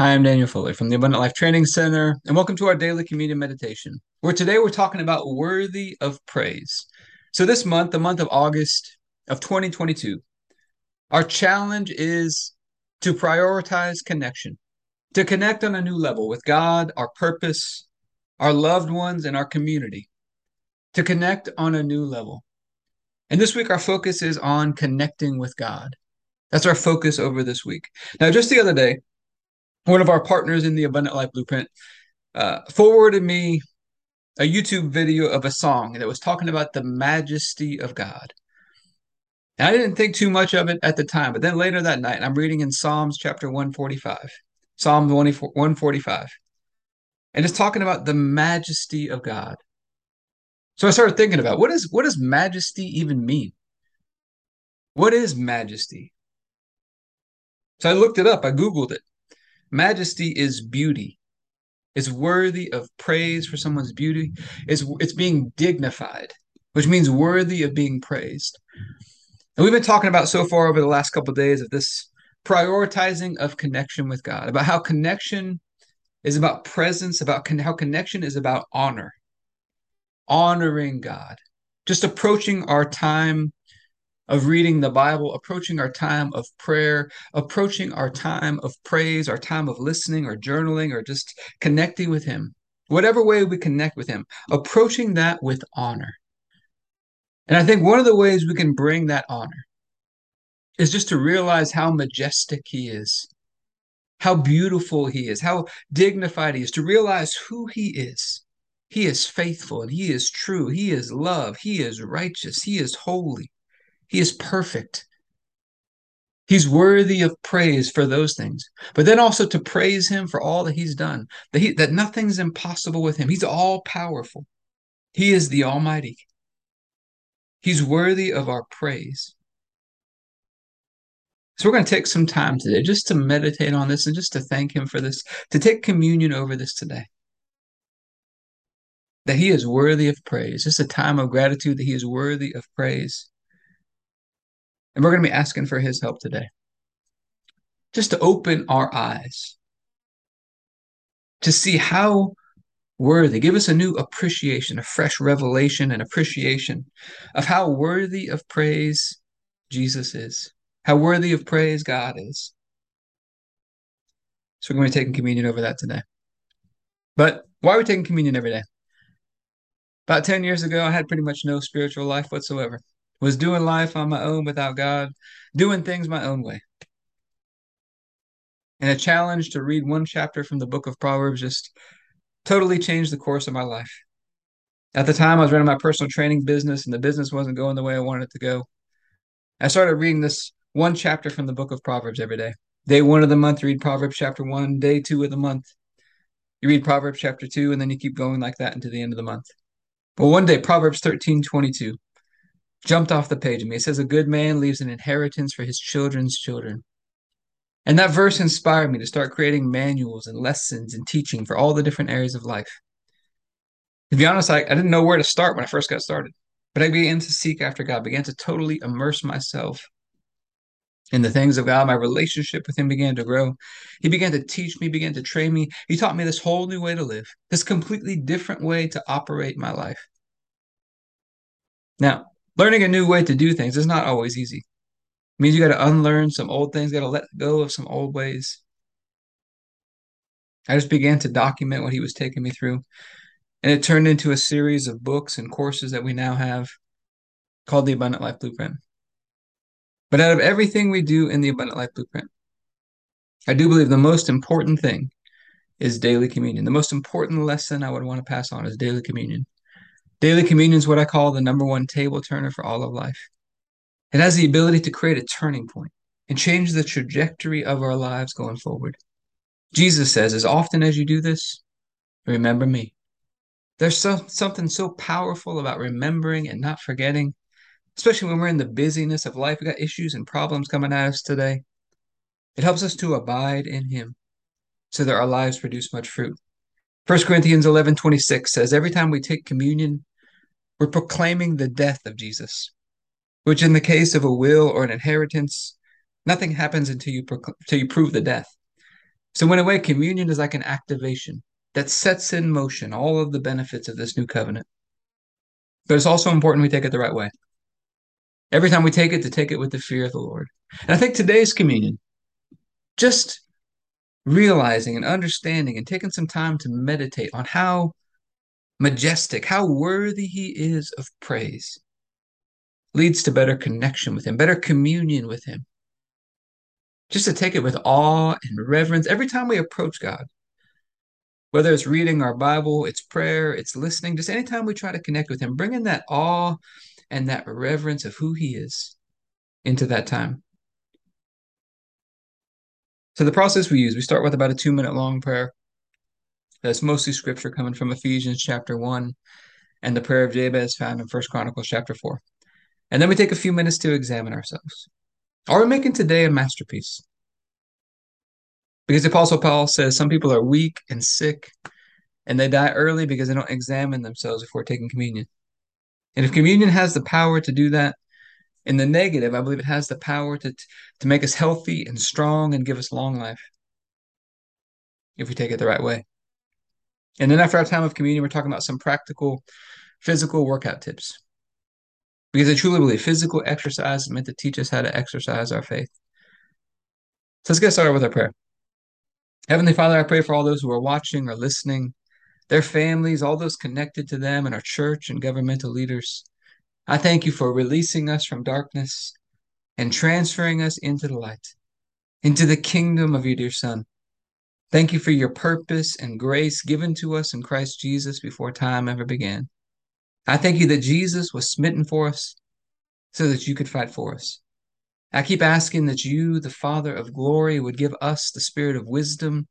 Hi, I'm Daniel Fuller from the Abundant Life Training Center, and welcome to our daily communion meditation, where today we're talking about worthy of praise. So, this month, the month of August of 2022, our challenge is to prioritize connection, to connect on a new level with God, our purpose, our loved ones, and our community, to connect on a new level. And this week, our focus is on connecting with God. That's our focus over this week. Now, just the other day, one of our partners in the Abundant Life Blueprint uh, forwarded me a YouTube video of a song that was talking about the majesty of God. And I didn't think too much of it at the time, but then later that night, I'm reading in Psalms chapter 145, Psalm 145, and it's talking about the majesty of God. So I started thinking about what is what does majesty even mean? What is majesty? So I looked it up, I Googled it. Majesty is beauty. It's worthy of praise for someone's beauty. It's, it's being dignified, which means worthy of being praised. And we've been talking about so far over the last couple of days of this prioritizing of connection with God, about how connection is about presence, about con- how connection is about honor, honoring God, just approaching our time of reading the Bible, approaching our time of prayer, approaching our time of praise, our time of listening or journaling or just connecting with Him, whatever way we connect with Him, approaching that with honor. And I think one of the ways we can bring that honor is just to realize how majestic He is, how beautiful He is, how dignified He is, to realize who He is. He is faithful and He is true. He is love. He is righteous. He is holy. He is perfect. He's worthy of praise for those things, but then also to praise him for all that he's done, that, he, that nothing's impossible with him. He's all powerful. He is the Almighty. He's worthy of our praise. So we're going to take some time today just to meditate on this and just to thank him for this, to take communion over this today. That he is worthy of praise. Just a time of gratitude that he is worthy of praise. And we're going to be asking for his help today. Just to open our eyes to see how worthy, give us a new appreciation, a fresh revelation and appreciation of how worthy of praise Jesus is, how worthy of praise God is. So we're going to be taking communion over that today. But why are we taking communion every day? About 10 years ago, I had pretty much no spiritual life whatsoever was doing life on my own without God, doing things my own way. And a challenge to read one chapter from the book of Proverbs just totally changed the course of my life. At the time, I was running my personal training business, and the business wasn't going the way I wanted it to go. I started reading this one chapter from the book of Proverbs every day. Day one of the month, read Proverbs chapter one. Day two of the month, you read Proverbs chapter two, and then you keep going like that until the end of the month. But one day, Proverbs 13 22 jumped off the page at me. It says, A good man leaves an inheritance for his children's children. And that verse inspired me to start creating manuals and lessons and teaching for all the different areas of life. To be honest, I, I didn't know where to start when I first got started, but I began to seek after God, began to totally immerse myself in the things of God. My relationship with Him began to grow. He began to teach me, began to train me. He taught me this whole new way to live, this completely different way to operate my life. Now, learning a new way to do things is not always easy. It means you got to unlearn some old things, got to let go of some old ways. I just began to document what he was taking me through. And it turned into a series of books and courses that we now have called the Abundant Life Blueprint. But out of everything we do in the Abundant Life Blueprint, I do believe the most important thing is daily communion. The most important lesson I would want to pass on is daily communion. Daily communion is what I call the number one table turner for all of life. It has the ability to create a turning point and change the trajectory of our lives going forward. Jesus says, as often as you do this, remember me. There's so, something so powerful about remembering and not forgetting, especially when we're in the busyness of life. We got issues and problems coming at us today. It helps us to abide in Him so that our lives produce much fruit. 1 Corinthians 11 26 says, Every time we take communion, we're proclaiming the death of Jesus, which in the case of a will or an inheritance, nothing happens until you, until you prove the death. So, in a way, communion is like an activation that sets in motion all of the benefits of this new covenant. But it's also important we take it the right way. Every time we take it, to take it with the fear of the Lord. And I think today's communion, just realizing and understanding and taking some time to meditate on how majestic, how worthy he is of praise, leads to better connection with him, better communion with him. Just to take it with awe and reverence every time we approach God. Whether it's reading our Bible, it's prayer, it's listening, just anytime we try to connect with him, bringing that awe and that reverence of who he is into that time. So the process we use, we start with about a two minute long prayer. That's mostly scripture coming from Ephesians chapter 1 and the prayer of Jabez found in First Chronicles chapter 4. And then we take a few minutes to examine ourselves. Are we making today a masterpiece? Because the Apostle Paul says some people are weak and sick and they die early because they don't examine themselves before taking communion. And if communion has the power to do that, in the negative, I believe it has the power to, to make us healthy and strong and give us long life if we take it the right way. And then after our time of communion, we're talking about some practical physical workout tips. Because I truly believe physical exercise is meant to teach us how to exercise our faith. So let's get started with our prayer. Heavenly Father, I pray for all those who are watching or listening, their families, all those connected to them, and our church and governmental leaders. I thank you for releasing us from darkness and transferring us into the light, into the kingdom of your dear Son. Thank you for your purpose and grace given to us in Christ Jesus before time ever began. I thank you that Jesus was smitten for us so that you could fight for us. I keep asking that you, the Father of glory, would give us the spirit of wisdom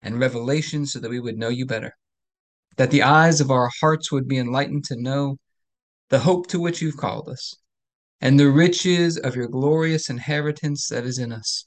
and revelation so that we would know you better, that the eyes of our hearts would be enlightened to know the hope to which you've called us, and the riches of your glorious inheritance that is in us,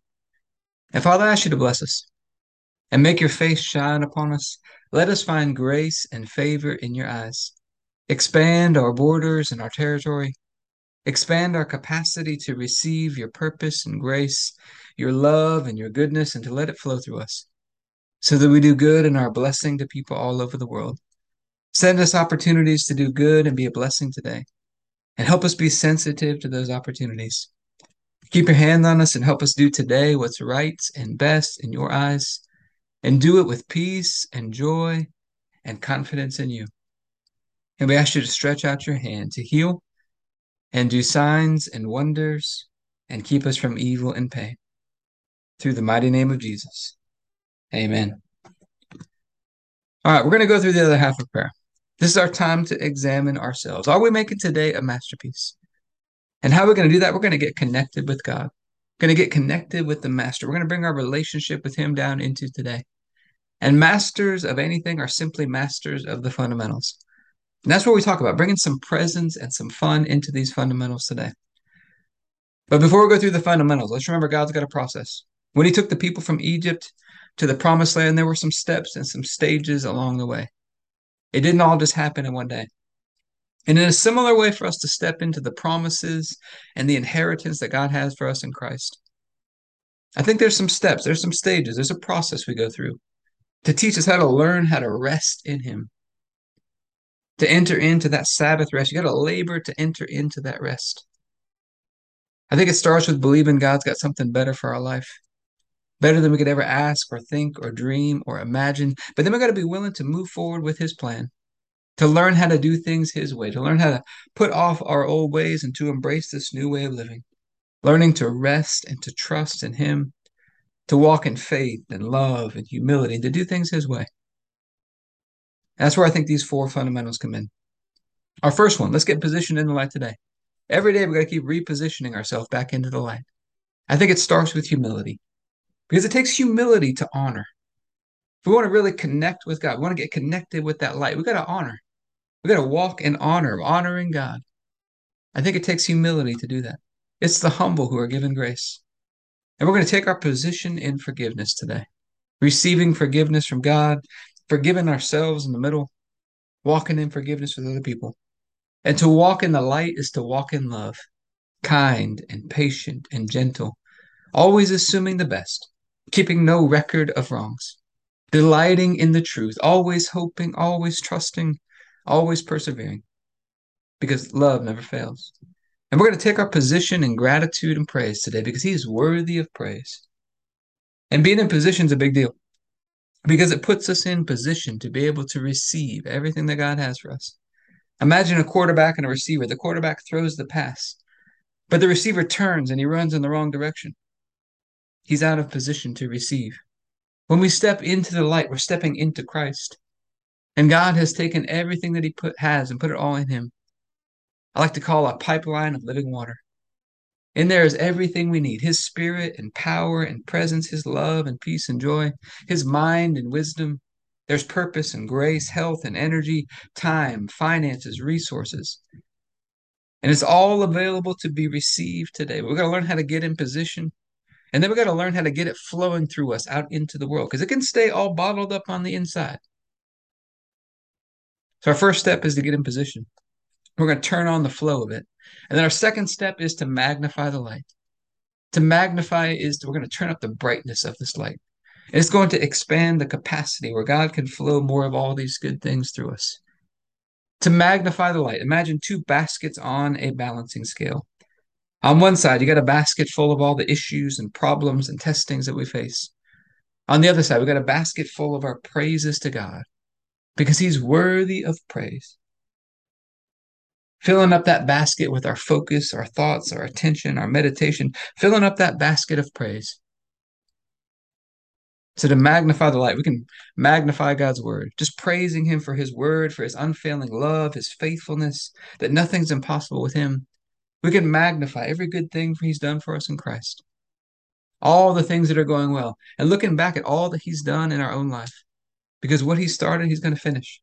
And Father, I ask you to bless us and make your face shine upon us. Let us find grace and favor in your eyes. Expand our borders and our territory Expand our capacity to receive your purpose and grace, your love and your goodness, and to let it flow through us so that we do good and are a blessing to people all over the world. Send us opportunities to do good and be a blessing today, and help us be sensitive to those opportunities. Keep your hand on us and help us do today what's right and best in your eyes, and do it with peace and joy and confidence in you. And we ask you to stretch out your hand to heal and do signs and wonders and keep us from evil and pain. Through the mighty name of Jesus. Amen. All right, we're going to go through the other half of prayer. This is our time to examine ourselves. Are we making today a masterpiece? And how are we going to do that? We're going to get connected with God. Going to get connected with the Master. We're going to bring our relationship with Him down into today. And masters of anything are simply masters of the fundamentals. And that's what we talk about, bringing some presence and some fun into these fundamentals today. But before we go through the fundamentals, let's remember God's got a process. When he took the people from Egypt to the promised land, there were some steps and some stages along the way. It didn't all just happen in one day. And in a similar way for us to step into the promises and the inheritance that God has for us in Christ. I think there's some steps, there's some stages, there's a process we go through to teach us how to learn how to rest in Him to enter into that Sabbath rest. You got to labor to enter into that rest. I think it starts with believing God's got something better for our life, better than we could ever ask or think or dream or imagine. But then we got to be willing to move forward with His plan, to learn how to do things His way, to learn how to put off our old ways and to embrace this new way of living, learning to rest and to trust in Him, to walk in faith and love and humility, and to do things His way. That's where I think these four fundamentals come in. Our first one, let's get positioned in the light today. Every day we've got to keep repositioning ourselves back into the light. I think it starts with humility. because it takes humility to honor. If we want to really connect with God, we want to get connected with that light, we've got to honor. We got to walk in honor, honoring God. I think it takes humility to do that. It's the humble who are given grace. And we're going to take our position in forgiveness today, receiving forgiveness from God, forgiving ourselves in the middle, walking in forgiveness with other people. And to walk in the light is to walk in love, kind and patient and gentle, always assuming the best, keeping no record of wrongs, delighting in the truth, always hoping, always trusting, always persevering, because love never fails. And we're going to take our position in gratitude and praise today because he is worthy of praise. And being in position is a big deal because it puts us in position to be able to receive everything that God has for us. Imagine a quarterback and a receiver. The quarterback throws the pass, but the receiver turns and he runs in the wrong direction. He's out of position to receive. When we step into the light, we're stepping into Christ. And God has taken everything that he put has and put it all in him. I like to call a pipeline of living water. In there is everything we need His spirit and power and presence, His love and peace and joy, His mind and wisdom. There's purpose and grace, health and energy, time, finances, resources. And it's all available to be received today. We've got to learn how to get in position. And then we've got to learn how to get it flowing through us out into the world because it can stay all bottled up on the inside. So, our first step is to get in position. We're going to turn on the flow of it. And then our second step is to magnify the light. To magnify is we're going to turn up the brightness of this light. And it's going to expand the capacity where God can flow more of all these good things through us. To magnify the light, imagine two baskets on a balancing scale. On one side, you got a basket full of all the issues and problems and testings that we face. On the other side, we got a basket full of our praises to God because He's worthy of praise filling up that basket with our focus, our thoughts, our attention, our meditation, filling up that basket of praise. So, to magnify the light, we can magnify God's word, just praising Him for His word, for His unfailing love, His faithfulness, that nothing's impossible with Him. We can magnify every good thing He's done for us in Christ, all the things that are going well, and looking back at all that He's done in our own life. Because what He started, He's going to finish.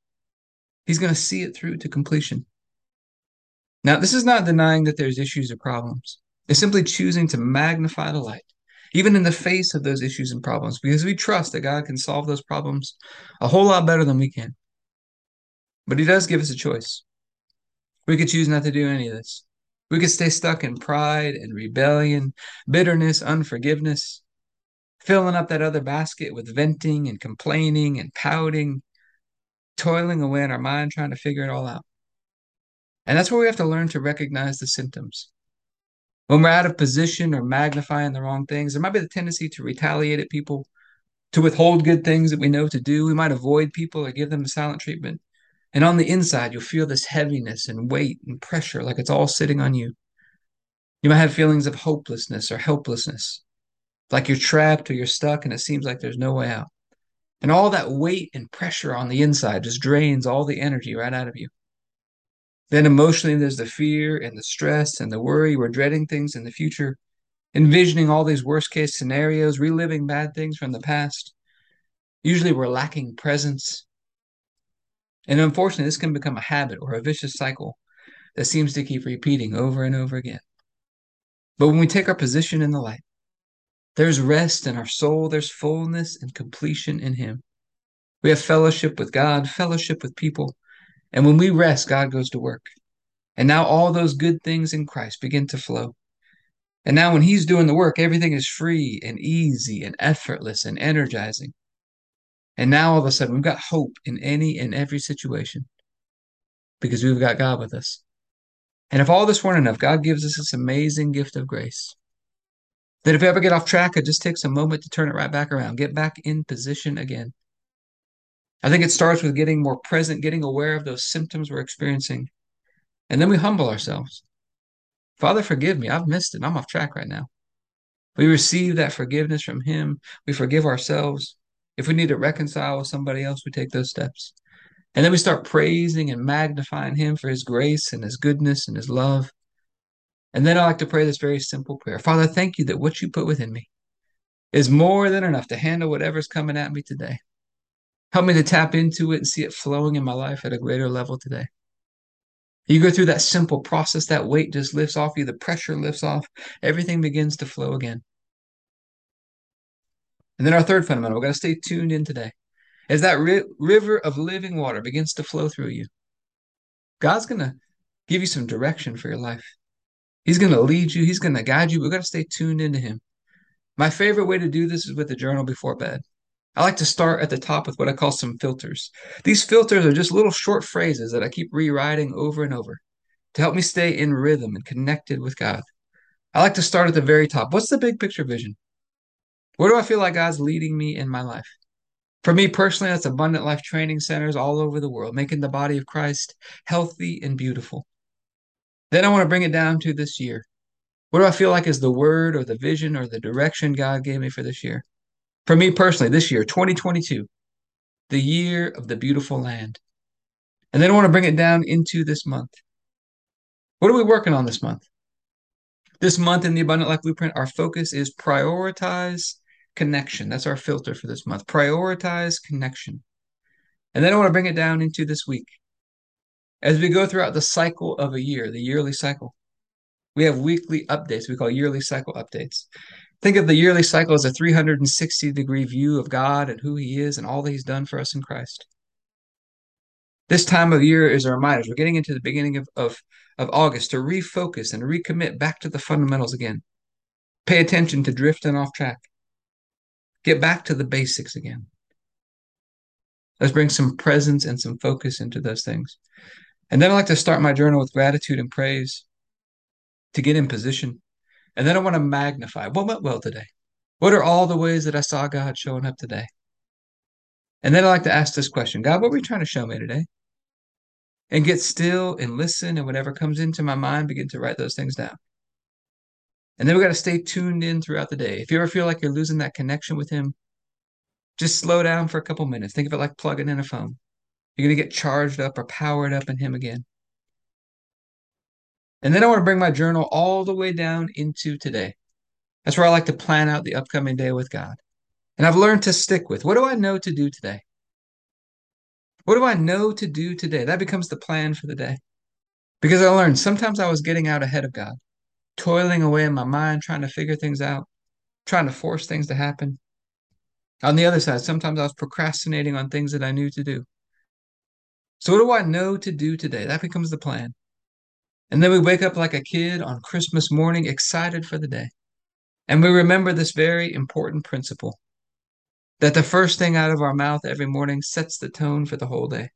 He's going to see it through to completion. Now, this is not denying that there's issues or problems. It's simply choosing to magnify the light, even in the face of those issues and problems, because we trust that God can solve those problems a whole lot better than we can. But He does give us a choice. We could choose not to do any of this. We could stay stuck in pride and rebellion, bitterness, unforgiveness, filling up that other basket with venting and complaining and pouting, toiling away in our mind trying to figure it all out. And that's where we have to learn to recognize the symptoms. When we're out of position or magnifying the wrong things, there might be the tendency to retaliate at people, to withhold good things that we know to do. We might avoid people or give them a silent treatment. And on the inside, you'll feel this heaviness and weight and pressure like it's all sitting on you. You might have feelings of hopelessness or helplessness, like you're trapped or you're stuck and it seems like there's no way out. And all that weight and pressure on the inside just drains all the energy right out of you. Then emotionally, there's the fear and the stress and the worry. We're dreading things in the future, envisioning all these worst case scenarios, reliving bad things from the past. Usually, we're lacking presence. And unfortunately, this can become a habit or a vicious cycle that seems to keep repeating over and over again. But when we take our position in the light, there's rest in our soul, there's fullness and completion in Him. We have fellowship with God, fellowship with people, and when we rest, God goes to work. And now all those good things in Christ begin to flow. And now when He's doing the work, everything is free and easy and effortless and energizing. And now all of a sudden, we've got hope in any and every situation because we've got God with us. And if all this weren't enough, God gives us this amazing gift of grace. That if we ever get off track, it just takes a moment to turn it right back around, get back in position again. I think it starts with getting more present, getting aware of those symptoms we're experiencing. And then we humble ourselves. Father, forgive me. I've missed it. I'm off track right now. We receive that forgiveness from Him. We forgive ourselves. If we need to reconcile with somebody else, we take those steps. And then we start praising and magnifying Him for His grace and His goodness and His love. And then I like to pray this very simple prayer Father, thank you that what you put within me, is more than enough to handle whatever's coming at me today. Help me to tap into it and see it flowing in my life at a greater level today. You go through that simple process, that weight just lifts off you, the pressure lifts off, everything begins to flow again. And then our third fundamental, we're going to stay tuned in today, as that ri- river of living water begins to flow through you. God's going to give you some direction for your life. He's going to lead you, He's going to guide you. We've got to stay tuned into Him. My favorite way to do this is with a journal before bed. I like to start at the top with what I call some filters. These filters are just little short phrases that I keep rewriting over and over to help me stay in rhythm and connected with God. I like to start at the very top. What's the big picture vision? Where do I feel like God's leading me in my life? For me personally, that's abundant life training centers all over the world, making the body of Christ healthy and beautiful. Then I want to bring it down to this year. What do I feel like is the word or the vision or the direction God gave me for this year? For me personally, this year, 2022, the year of the beautiful land. And then I want to bring it down into this month. What are we working on this month? This month in the Abundant Life Blueprint, our focus is prioritize connection. That's our filter for this month. Prioritize connection. And then I want to bring it down into this week. As we go throughout the cycle of a year, the yearly cycle, we have weekly updates we call yearly cycle updates. Think of the yearly cycle as a 360 degree view of God and who He is and all that He's done for us in Christ. This time of year is a reminder. We're getting into the beginning of, of, of August to refocus and recommit back to the fundamentals again. Pay attention to drifting off track. Get back to the basics again. Let's bring some presence and some focus into those things. And then I like to start my journal with gratitude and praise to get in position. And then I want to magnify what went well today. What are all the ways that I saw God showing up today? And then I like to ask this question God, what were you trying to show me today? And get still and listen, and whatever comes into my mind, begin to write those things down. And then we got to stay tuned in throughout the day. If you ever feel like you're losing that connection with Him, just slow down for a couple minutes. Think of it like plugging in a phone. You're going to get charged up or powered up in Him again. And then I want to bring my journal all the way down into today. That's where I like to plan out the upcoming day with God. And I've learned to stick with what do I know to do today? What do I know to do today? That becomes the plan for the day. Because I learned sometimes I was getting out ahead of God, toiling away in my mind, trying to figure things out, trying to force things to happen. On the other side, sometimes I was procrastinating on things that I knew to do. So, what do I know to do today? That becomes the plan. And then we wake up like a kid on Christmas morning, excited for the day. And we remember this very important principle that the first thing out of our mouth every morning sets the tone for the whole day.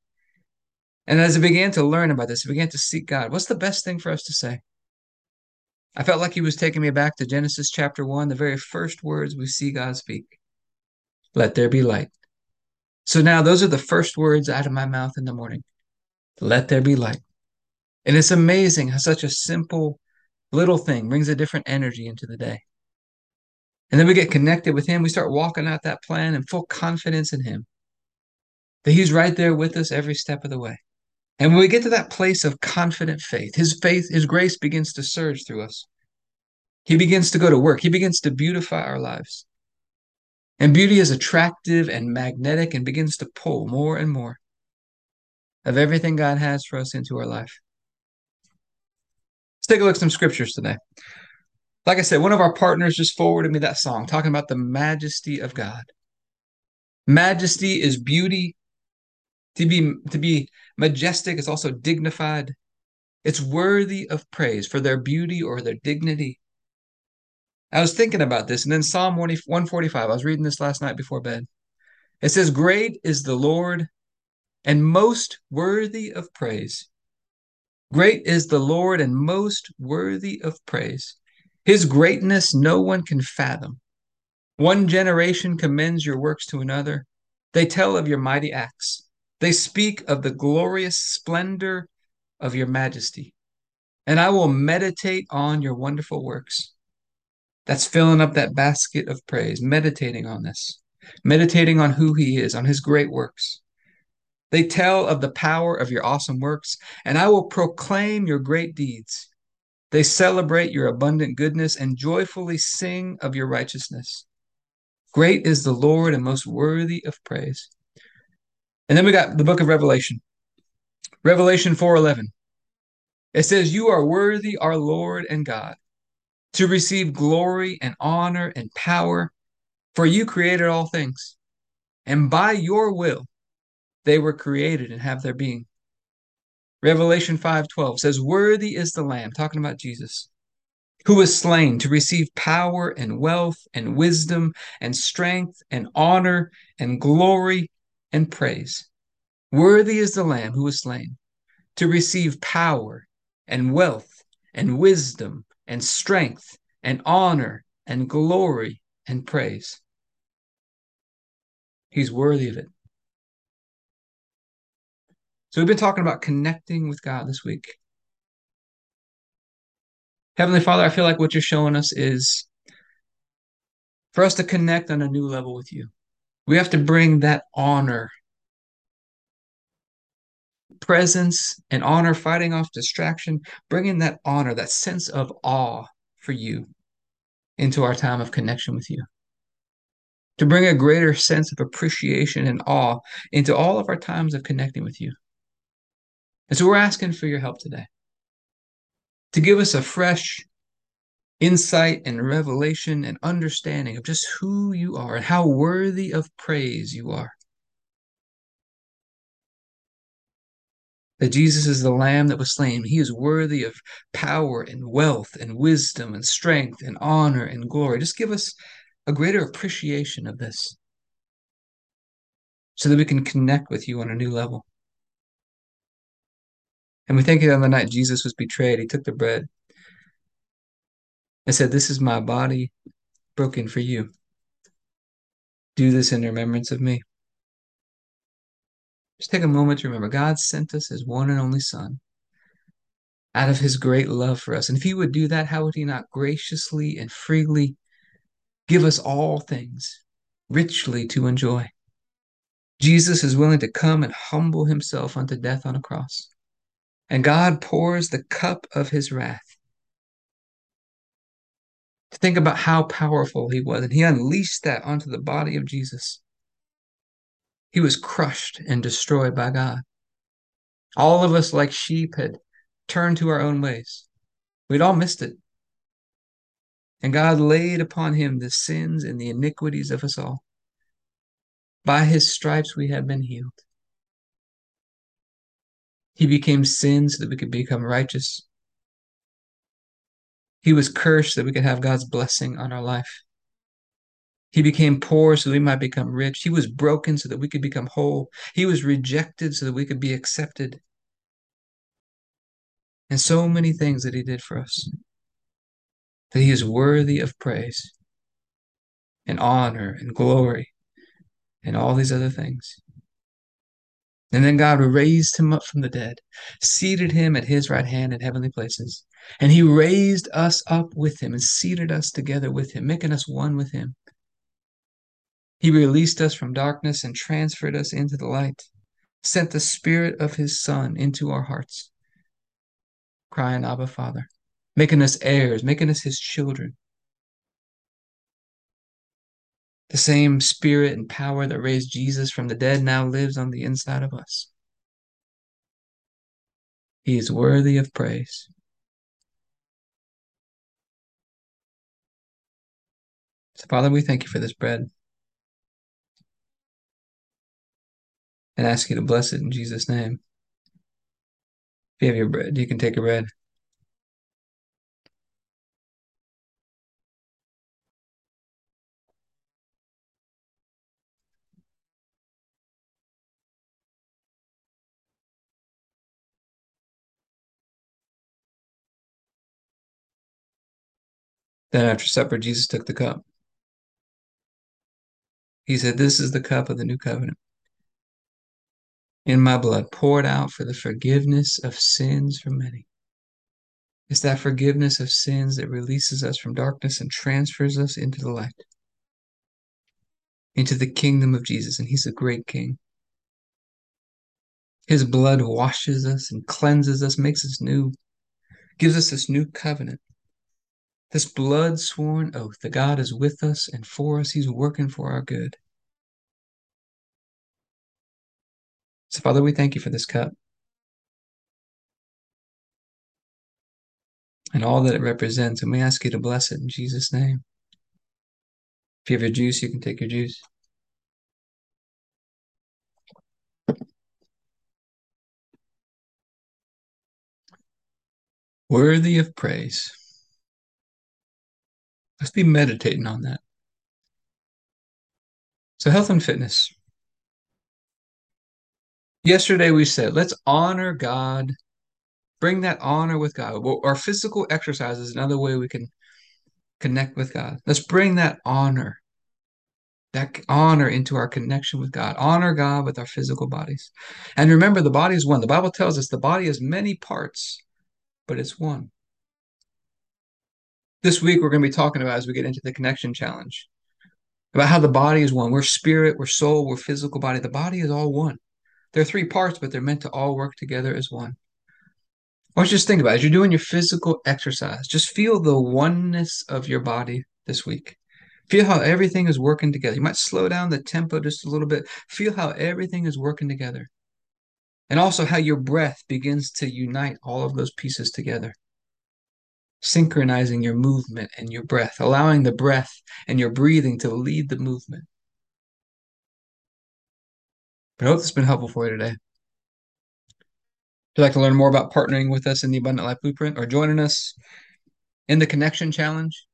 And as I began to learn about this, I began to seek God. What's the best thing for us to say? I felt like He was taking me back to Genesis chapter 1, the very first words we see God speak Let there be light. So now those are the first words out of my mouth in the morning. Let there be light. And it's amazing how such a simple little thing brings a different energy into the day. And then we get connected with Him. We start walking out that plan in full confidence in Him that He's right there with us every step of the way. And when we get to that place of confident faith, His faith, His grace begins to surge through us. He begins to go to work, He begins to beautify our lives. And beauty is attractive and magnetic and begins to pull more and more of everything God has for us into our life. Let's take a look at some scriptures today. Like I said, one of our partners just forwarded me that song talking about the majesty of God. Majesty is beauty. To be to be majestic is also dignified. It's worthy of praise for their beauty or their dignity. I was thinking about this, and then Psalm 145, I was reading this last night before bed. It says, Great is the Lord and most worthy of praise. Great is the Lord and most worthy of praise. His greatness no one can fathom. One generation commends your works to another. They tell of your mighty acts. They speak of the glorious splendor of your majesty. And I will meditate on your wonderful works. That's filling up that basket of praise, meditating on this, meditating on who he is, on his great works. They tell of the power of your awesome works, and I will proclaim your great deeds. They celebrate your abundant goodness and joyfully sing of your righteousness. Great is the Lord and most worthy of praise. And then we got the book of Revelation. Revelation 4:11. It says, "You are worthy, our Lord and God, to receive glory and honor and power, for you created all things, and by your will they were created and have their being." Revelation 5:12 says, "Worthy is the Lamb," talking about Jesus, who was slain to receive power and wealth and wisdom and strength and honor and glory and praise. Worthy is the Lamb who was slain to receive power and wealth and wisdom and strength and honor and glory and praise. He's worthy of it. So we've been talking about connecting with God this week. Heavenly Father, I feel like what you're showing us is for us to connect on a new level with you. We have to bring that honor, presence, and honor, fighting off distraction, bringing that honor, that sense of awe for you into our time of connection with you. To bring a greater sense of appreciation and awe into all of our times of connecting with you. And so we're asking for your help today to give us a fresh insight and revelation and understanding of just who you are and how worthy of praise you are. That Jesus is the Lamb that was slain. He is worthy of power and wealth and wisdom and strength and honor and glory. Just give us a greater appreciation of this so that we can connect with you on a new level. And we think on the night Jesus was betrayed, he took the bread and said, This is my body broken for you. Do this in remembrance of me. Just take a moment to remember God sent us his one and only Son out of his great love for us. And if he would do that, how would he not graciously and freely give us all things richly to enjoy? Jesus is willing to come and humble himself unto death on a cross and God pours the cup of his wrath. To think about how powerful he was, and he unleashed that onto the body of Jesus. He was crushed and destroyed by God. All of us, like sheep, had turned to our own ways. We'd all missed it. And God laid upon him the sins and the iniquities of us all. By his stripes we have been healed. He became sin so that we could become righteous. He was cursed so that we could have God's blessing on our life. He became poor so that we might become rich. He was broken so that we could become whole. He was rejected so that we could be accepted. And so many things that he did for us. That he is worthy of praise and honor and glory and all these other things. And then God raised him up from the dead, seated him at his right hand in heavenly places. And he raised us up with him and seated us together with him, making us one with him. He released us from darkness and transferred us into the light, sent the spirit of his son into our hearts, crying, Abba, Father, making us heirs, making us his children. The same spirit and power that raised Jesus from the dead now lives on the inside of us. He is worthy of praise. So, Father, we thank you for this bread and ask you to bless it in Jesus' name. If you have your bread, you can take a bread. Then after supper, Jesus took the cup. He said, This is the cup of the new covenant. In my blood, poured out for the forgiveness of sins for many. It's that forgiveness of sins that releases us from darkness and transfers us into the light, into the kingdom of Jesus. And He's a great King. His blood washes us and cleanses us, makes us new, gives us this new covenant this blood sworn oath that God is with us and for us. He's working for our good. So, Father, we thank you for this cup and all that it represents. And we ask you to bless it in Jesus' name. If you have your juice, you can take your juice. Worthy of praise. Let's be meditating on that. So, health and fitness. Yesterday we said, let's honor God, bring that honor with God. Well, our physical exercise is another way we can connect with God. Let's bring that honor, that honor into our connection with God. Honor God with our physical bodies. And remember, the body is one. The Bible tells us the body has many parts, but it's one. This week, we're going to be talking about as we get into the connection challenge about how the body is one. We're spirit, we're soul, we're physical body. The body is all one. They're three parts, but they're meant to all work together as one. I want you to just think about it. As you're doing your physical exercise, just feel the oneness of your body this week. Feel how everything is working together. You might slow down the tempo just a little bit. Feel how everything is working together. And also how your breath begins to unite all of those pieces together. Synchronizing your movement and your breath, allowing the breath and your breathing to lead the movement. I hope this has been helpful for you today. If you'd like to learn more about partnering with us in the Abundant Life Blueprint or joining us in the Connection Challenge,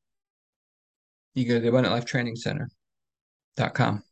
you go to the Abundant Life Training Center.com.